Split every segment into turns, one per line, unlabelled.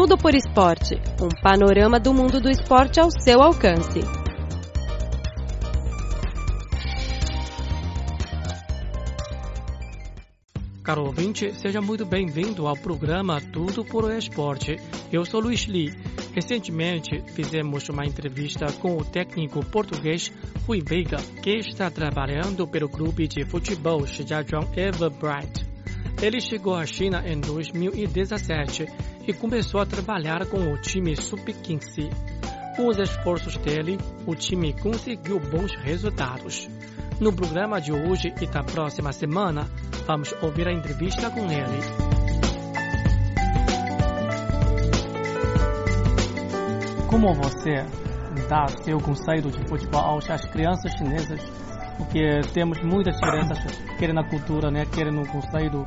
Tudo por Esporte um panorama do mundo do esporte ao seu alcance.
Caro ouvinte, seja muito bem-vindo ao programa Tudo por Esporte. Eu sou Luiz Li. Recentemente fizemos uma entrevista com o técnico português Rui Veiga, que está trabalhando pelo clube de futebol Shijiazhuang Everbright. Ele chegou à China em 2017 e começou a trabalhar com o time Sub-15. Com os esforços dele, o time conseguiu bons resultados. No programa de hoje e da próxima semana, vamos ouvir a entrevista com ele. Como você dá seu conceito de futebol às crianças chinesas? Porque temos muitas diferenças, quer na cultura, né, quer no conceito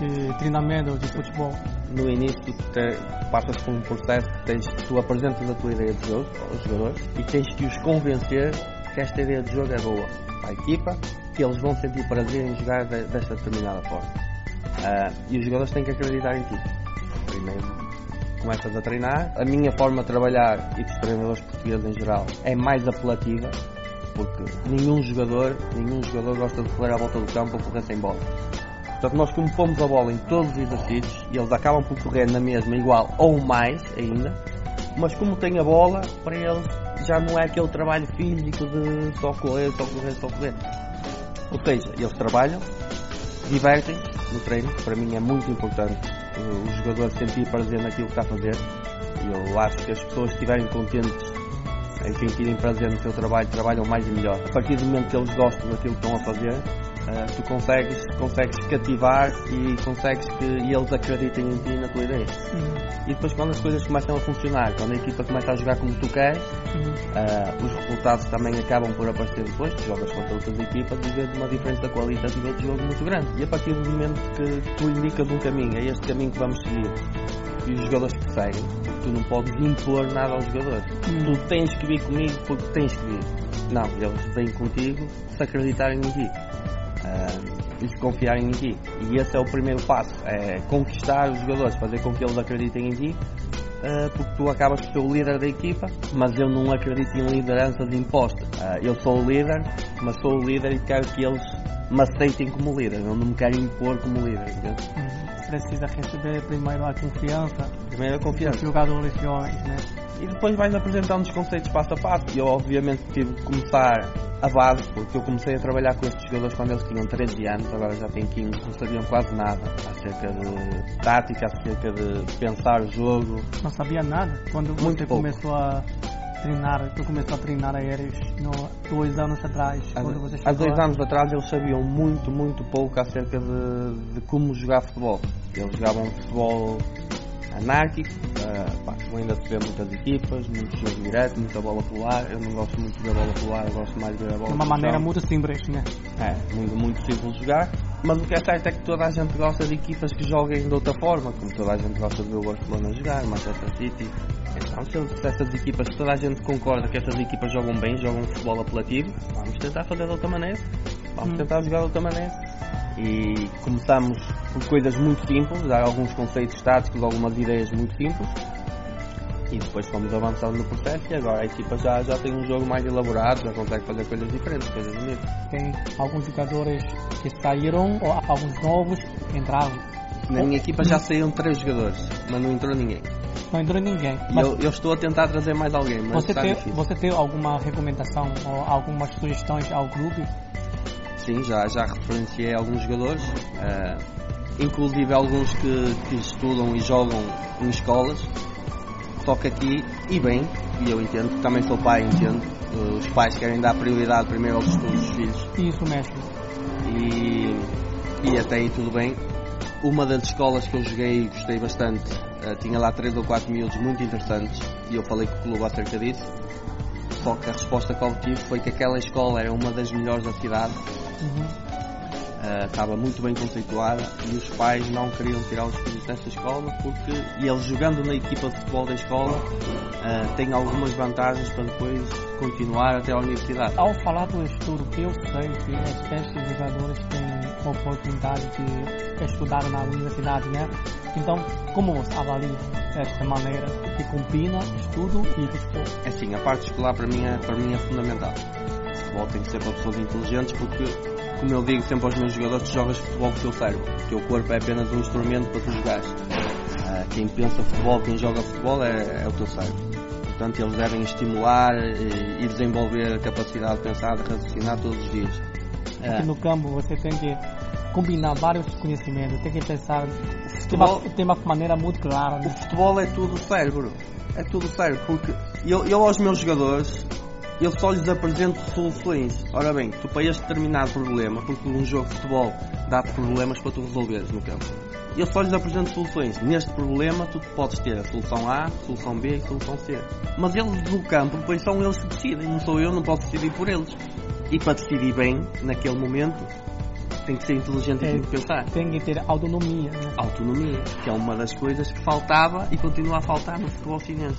de treinamento de futebol.
No início, te, passas por um processo que tens, tu apresentas a tua ideia de jogo aos jogadores e tens que os convencer que esta ideia de jogo é boa para a equipa, que eles vão sentir prazer em jogar de, desta determinada forma. Uh, e os jogadores têm que acreditar em ti. Primeiro começas a treinar. A minha forma de trabalhar e dos treinadores portugueses em geral é mais apelativa, porque nenhum jogador, nenhum jogador gosta de correr à volta do campo ou correr sem bola. Portanto, nós como pomos a bola em todos os exercícios e eles acabam por correr na mesma, igual ou mais ainda, mas como tem a bola, para eles já não é aquele trabalho físico de só correr, só correr, só correr. Ou seja, eles trabalham, divertem no treino, para mim é muito importante o jogador sentir prazer naquilo que está a fazer. Eu acho que as pessoas estiverem contentes em sentirem prazer no seu trabalho, trabalham mais e melhor. A partir do momento que eles gostam daquilo que estão a fazer, uh, tu consegues, consegues cativar e consegues que eles acreditem em ti e na tua ideia. Uhum. E depois quando as coisas começam a funcionar, quando a equipa começa a jogar como tu queres, uhum. uh, os resultados também acabam por aparecer depois, tu jogas contra outras equipas e vês uma diferença qualitativa de jogo muito grande. E a partir do momento que tu indicas um caminho, é este caminho que vamos seguir, e os jogadores perseguem, tu não podes impor nada aos jogadores. Uhum. Tu tens que vir comigo porque tens que vir. Não, eles vêm contigo se acreditarem em ti uh, se confiarem em ti. E esse é o primeiro passo, é conquistar os jogadores, fazer com que eles acreditem em ti, uh, porque tu acabas por ser o líder da equipa, mas eu não acredito em lideranças impostas. Uh, eu sou o líder, mas sou o líder e quero que eles me aceitem como líder, eu não me quero impor como líder. Entende?
Uhum. Precisa receber primeiro a confiança.
Primeiro a confiança.
Dos jogadores jovens, né?
E depois vais apresentando os conceitos passo a passo. Eu, obviamente, tive que começar a base, porque eu comecei a trabalhar com estes jogadores quando eles tinham 13 anos, agora já têm 15, não sabiam quase nada acerca de tática, acerca de pensar o jogo.
Não sabia nada? Quando Muito você pouco. começou a treinar, tu começou a treinar a eles no, dois anos atrás?
Há, há dois anos atrás eles sabiam muito, muito pouco acerca de, de como jogar futebol. Eles jogavam futebol anárquico, uh, pá, ainda se vê muitas equipas, muitos jogos direto, muita bola pular. Eu não gosto muito da bola pular, eu gosto mais de ver a bola.
De uma maneira muito simples, né?
É, muito, muito simples de jogar. Mas o que é certo é que toda a gente gosta de equipas que joguem de outra forma, como toda a gente gosta de ver o Barcelona jogar, Manchester City. Então, se essas equipas, se toda a gente concorda que essas equipas jogam bem, jogam futebol apelativo, vamos tentar fazer de outra maneira. Vamos tentar jogar de outra maneira e começamos por coisas muito simples, dar alguns conceitos táticos, algumas ideias muito simples e depois fomos avançando no processo e agora a equipa já, já tem um jogo mais elaborado, já consegue fazer coisas diferentes, coisas bonitas.
Tem alguns jogadores que saíram ou alguns novos entraram?
Na minha equipa já saíram três jogadores, mas não entrou ninguém.
Não entrou ninguém.
Mas eu, eu, estou a tentar trazer mais alguém, mas
você
está
tem,
difícil.
Você tem alguma recomendação ou algumas sugestões ao grupo?
Sim, já, já referenciei alguns jogadores, uh, inclusive alguns que, que estudam e jogam em escolas. Toca aqui, e bem, e eu entendo, porque também sou pai, entendo. Uh, os pais querem dar prioridade primeiro aos estudos dos filhos.
Isso mesmo.
E, e até aí tudo bem. Uma das escolas que eu joguei e gostei bastante, uh, tinha lá 3 ou 4 miúdos muito interessantes, e eu falei com o clube acerca disso. Só que a resposta que obtive foi que aquela escola era uma das melhores da cidade Uhum. Uh, estava muito bem conceituada e os pais não queriam tirar os filhos desta escola porque e eles jogando na equipa de futebol da escola uh, têm algumas vantagens para depois continuar até à universidade.
Ao falar do estudo, eu sei que estes jogadores têm uma oportunidade de estudar na universidade, né? Então, como você avalia esta maneira que combina estudo e futebol?
É assim, a parte escolar para mim é, para mim é fundamental. O futebol tem que ser para pessoas inteligentes porque, como eu digo sempre aos meus jogadores, tu jogas futebol com o teu cérebro. O teu corpo é apenas um instrumento para tu jogares. Uh, quem pensa futebol, quem joga futebol é, é o teu cérebro. Portanto, eles devem estimular e, e desenvolver a capacidade de pensar, de raciocinar todos os dias.
Aqui no campo você tem que combinar vários conhecimentos, tem que pensar futebol, tem, uma, uma maneira muito clara.
Né? O futebol é tudo cérebro, é tudo cérebro, porque eu, eu aos meus jogadores eu só lhes apresento soluções. Ora bem, tu para este determinado problema, porque um jogo de futebol dá-te problemas para tu resolveres no campo. Eu só lhes apresento soluções. Neste problema, tu podes ter a solução A, a solução B e solução C. Mas eles no campo, depois são eles que decidem. Não sou eu, não posso decidir por eles. E para decidir bem, naquele momento, tem que ser inteligente e tem que pensar.
Tem que ter autonomia. Né?
Autonomia, que é uma das coisas que faltava e continua a faltar no futebol chinês.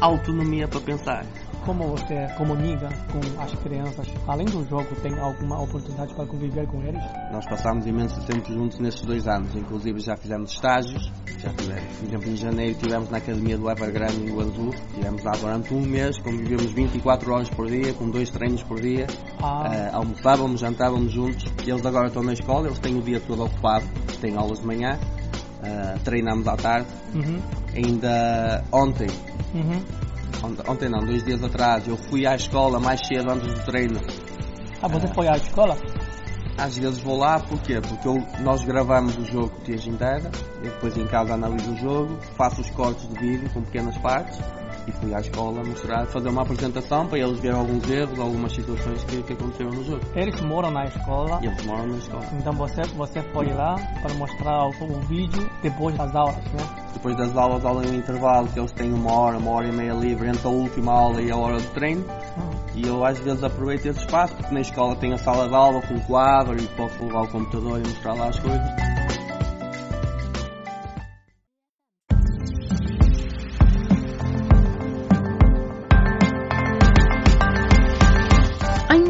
Autonomia para pensar
como você comunica com as crianças? Além do jogo, tem alguma oportunidade para conviver com eles?
Nós passámos imenso tempo juntos nesses dois anos, inclusive já fizemos estágios. Já tivemos, por exemplo, em janeiro tivemos na Academia do Evergrande em Guangzhou, tivemos lá durante um mês, convivemos 24 horas por dia, com dois treinos por dia, ah. uh, almoçávamos, jantávamos juntos. Eles agora estão na escola, eles têm o dia todo ocupado, têm aulas de manhã, uh, treinamos à tarde. Uhum. Ainda ontem uhum ontem não, dois dias atrás, eu fui à escola mais cedo antes do treino.
Ah, você foi à escola?
Às vezes vou lá, porquê? Porque eu, nós gravamos o jogo o dia inteiro, eu depois em casa analiso o jogo, faço os cortes de vídeo com pequenas partes e fui à escola mostrar, fazer uma apresentação para eles verem alguns erros, algumas situações que, que aconteceram no jogo.
Eles moram na escola?
Eles moram na escola.
Então você, você foi lá para mostrar o, o vídeo depois das aulas, né?
Depois das aulas, aula em um intervalo, que eles têm uma hora, uma hora e meia livre entre a última aula e a hora do treino. Uhum. E eu às vezes aproveito esse espaço, porque na escola tem a sala de aula com quadro e posso levar o computador e mostrar lá as coisas.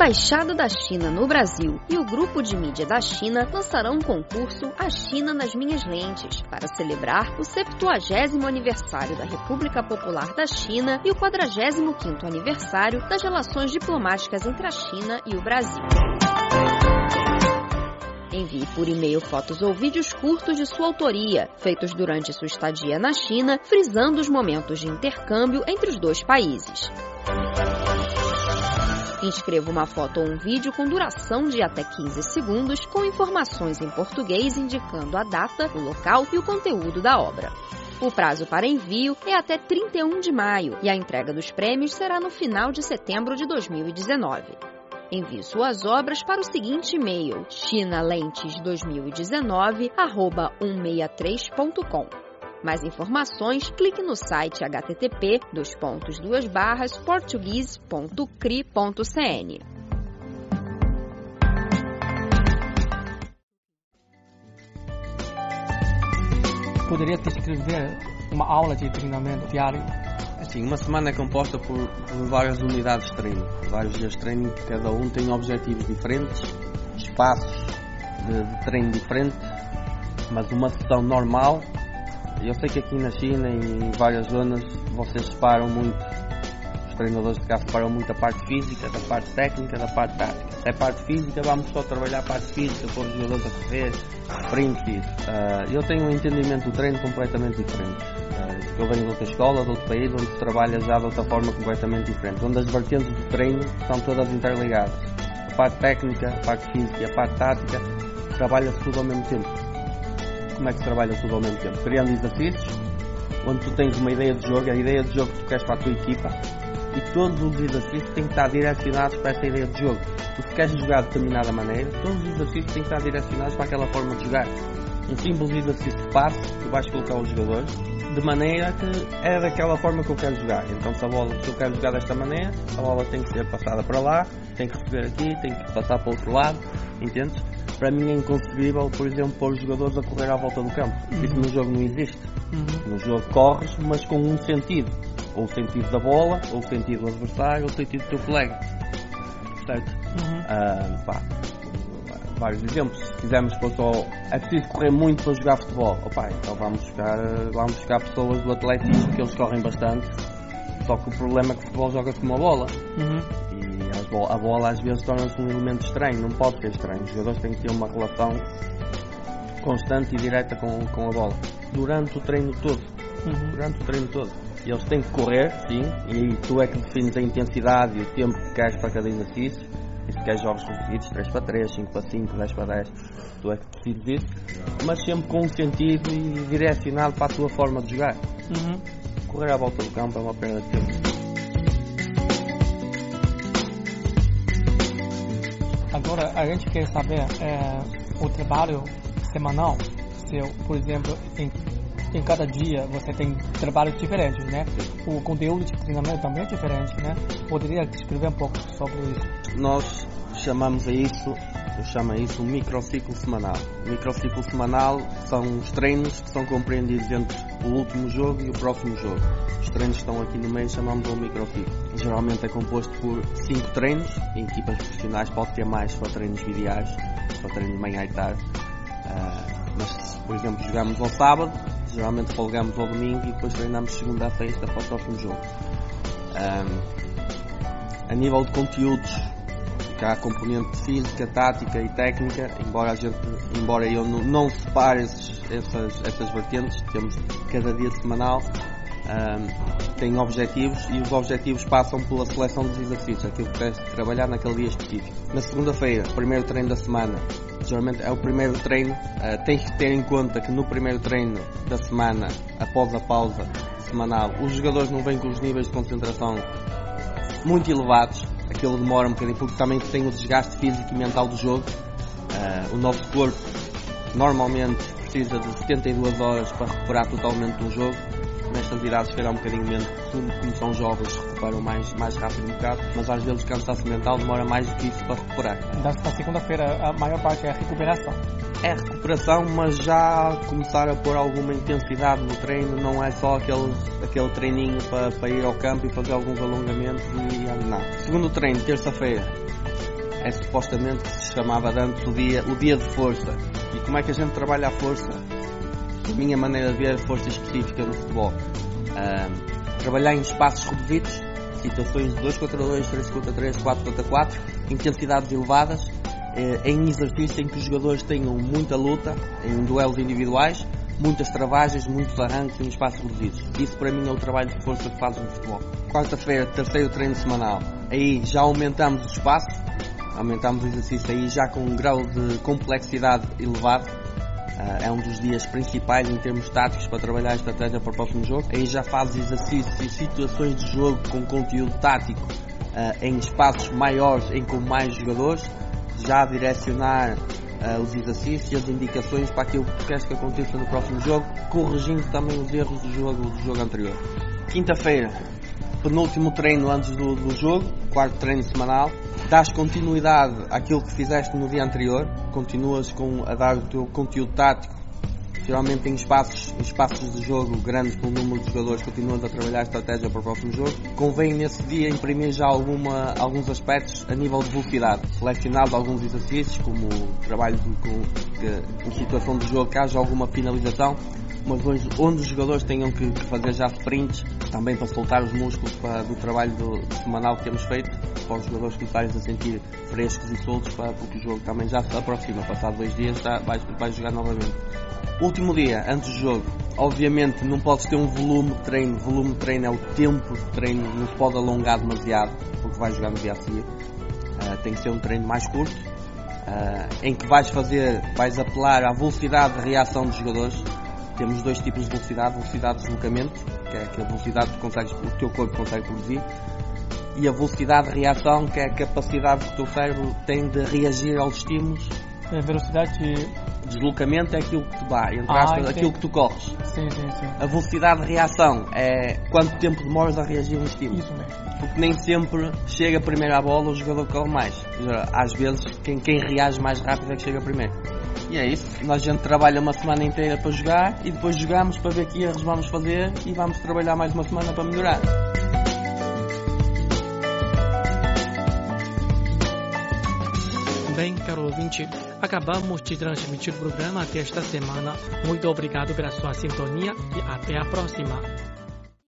Embaixada da China no Brasil e o Grupo de Mídia da China lançarão um concurso A China nas Minhas Lentes para celebrar o 70 aniversário da República Popular da China e o 45º aniversário das relações diplomáticas entre a China e o Brasil. Envie por e-mail fotos ou vídeos curtos de sua autoria, feitos durante sua estadia na China, frisando os momentos de intercâmbio entre os dois países. Inscreva uma foto ou um vídeo com duração de até 15 segundos, com informações em português indicando a data, o local e o conteúdo da obra. O prazo para envio é até 31 de maio e a entrega dos prêmios será no final de setembro de 2019. Envie suas obras para o seguinte e-mail: chinalentes2019@163.com. Mais informações, clique no site http portuguese.cri.cn.
Poderia descrever uma aula de treinamento diário?
Sim, uma semana é composta por, por várias unidades de treino, vários dias de treino, cada um tem objetivos diferentes, espaços de, de treino diferentes, mas uma sessão normal eu sei que aqui na China e em várias zonas vocês separam muito, os treinadores de cá separam muito a parte física da parte técnica da parte tática. É parte física, vamos só trabalhar a parte física, pôr os jogadores a correr, sprint isso. Uh, eu tenho um entendimento do treino completamente diferente. Uh, eu venho de outra escola, de outro país, onde se trabalha já de outra forma completamente diferente, onde as vertentes do treino são todas interligadas. A parte técnica, a parte física e a parte tática trabalha-se tudo ao mesmo tempo como é que se trabalha tudo ao mesmo tempo? Criando exercícios, onde tu tens uma ideia de jogo, a ideia de jogo que tu queres para a tua equipa, e todos os exercícios têm que estar direcionados para essa ideia de jogo. Tu se queres jogar de determinada maneira, todos os exercícios têm que estar direcionados para aquela forma de jogar. Um simples exercício de passe, tu vais colocar os jogadores de maneira que é daquela forma que eu quero jogar. Então se a bola, se eu quero jogar desta maneira, a bola tem que ser passada para lá, tem que receber aqui, tem que passar para o outro lado, entendes? para mim é inconcebível, por exemplo, pôr os jogadores a correr à volta do campo. Uhum. Isso no jogo não existe. Uhum. No jogo corres, mas com um sentido. Ou o sentido da bola, ou o sentido do adversário, ou o sentido do teu colega. Certo? Uhum. Uh, pá. Vários exemplos. Se quisermos pôr só, é preciso correr muito para jogar futebol. Opa, então vamos buscar, vamos buscar pessoas do atletismo que eles correm bastante. Só que o problema é que o futebol joga-se com uma bola.
Uhum.
E a bola às vezes torna-se um elemento estranho, não pode ser estranho. Os jogadores têm que ter uma relação constante e direta com, com a bola. Durante o treino todo. Uhum. Durante o treino todo. E eles têm que correr, sim, e aí tu é que defines a intensidade e o tempo que queres para cada exercício. Se queres jogos reduzidos, 3 para 3, 5 para 5, 10 para 10, tu é que decides isso. Mas sempre com um sentido e direcionado para a tua forma de jogar. Uhum. Correr à volta do campo é uma perda de tempo.
Agora a gente quer saber é, o trabalho semanal seu, por exemplo, em em cada dia você tem trabalhos diferentes, né? O conteúdo de treinamento também é diferente, né? Poderia escrever um pouco sobre isso?
Nós chamamos a isso, eu chamo a isso um microciclo semanal. O microciclo semanal são os treinos que são compreendidos entre o último jogo e o próximo jogo. Os treinos que estão aqui no meio chamamos um microciclo. Geralmente é composto por 5 treinos, em equipas profissionais pode ter mais para treinos videais, para treinos de manhã e tarde. Uh, mas, por exemplo, jogamos ao sábado, geralmente folgamos ao domingo e depois treinamos segunda a sexta para o próximo jogo. Um, a nível de conteúdos, cá a componente física, tática e técnica, embora, a gente, embora eu não, não separe esses, essas, essas vertentes, temos cada dia semanal, um, tem objetivos e os objetivos passam pela seleção dos exercícios, aquilo que tens de trabalhar naquele dia específico. Na segunda-feira, primeiro treino da semana, geralmente é o primeiro treino, uh, tens que ter em conta que no primeiro treino da semana, após a pausa semanal, os jogadores não vêm com os níveis de concentração muito elevados, aquilo demora um bocadinho porque também tem o desgaste físico e mental do jogo. Uh, o nosso corpo normalmente precisa de 72 horas para recuperar totalmente do jogo nestas idades, se calhar um bocadinho menos, como são jovens, recuperam mais, mais rápido um bocado, mas às vezes o cansaço mental demora mais do que isso para recuperar.
Da segunda-feira, a maior parte é a recuperação.
É recuperação, mas já começar a pôr alguma intensidade no treino, não é só aquele, aquele treininho para, para ir ao campo e fazer alguns alongamentos e não. Segundo treino, terça-feira, é supostamente que se chamava antes o dia, o dia de força. E como é que a gente trabalha a força? Minha maneira de ver força específica no futebol. Uh, trabalhar em espaços reduzidos, situações de 2 contra 2, 3 contra 3, 4 contra 4, intensidades elevadas, uh, em exercícios em que os jogadores tenham muita luta, em duelos individuais, muitas travagens, muitos arranques em espaços reduzidos. Isso para mim é o trabalho de força que fazem no futebol. Quarta-feira, terceiro treino semanal. Aí já aumentamos o espaço, aumentamos o exercício aí já com um grau de complexidade elevado é um dos dias principais em termos táticos para trabalhar a estratégia para o próximo jogo. Aí já faz exercícios e situações de jogo com conteúdo tático uh, em espaços maiores, em com mais jogadores, já direcionar uh, os exercícios e as indicações para aquilo que queres que aconteça no próximo jogo, corrigindo também os erros do jogo, do jogo anterior. Quinta-feira, penúltimo treino antes do, do jogo, quarto treino semanal, dás continuidade àquilo que fizeste no dia anterior, continuas com, a dar o teu conteúdo tático, geralmente em espaços, espaços de jogo grandes com o número de jogadores, continuas a trabalhar a estratégia para o próximo jogo. Convém nesse dia imprimir já alguma, alguns aspectos a nível de velocidade, selecionar alguns exercícios, como trabalho com, que, em situação de jogo que haja alguma finalização, mas onde os jogadores tenham que, que, fazer já sprints, também para soltar os músculos para, do trabalho do, semanal que temos feito, para os jogadores começarem a sentir frescos e soltos, para, porque o jogo também já se aproxima, passado dois dias já vais, vais jogar novamente. Último dia, antes do jogo, obviamente não podes ter um volume de treino, volume de treino é o tempo de treino, não se pode alongar demasiado, porque vais jogar no dia a seguir. Uh, tem que ser um treino mais curto, uh, em que vais fazer, vais apelar à velocidade de reação dos jogadores, temos dois tipos de velocidade, velocidade de deslocamento, que é a velocidade que consegues, o teu corpo consegue produzir, e a velocidade de reação, que é a capacidade que o teu cérebro tem de reagir aos estímulos.
A velocidade de
deslocamento é aquilo que tu dá, entre ah, aquilo que tu corres.
Sim, sim, sim.
A velocidade de reação é quanto tempo demoras a reagir a um estímulo.
Isso mesmo.
Porque nem sempre chega primeiro à bola o jogador corre mais. Às vezes, quem, quem reage mais rápido é que chega primeiro. E é isso. Nós a gente trabalha uma semana inteira para jogar e depois jogamos para ver que erros vamos fazer e vamos trabalhar mais uma semana para melhorar.
Bem, caro ouvinte, acabamos de transmitir o programa desta semana. Muito obrigado pela sua sintonia e até a próxima.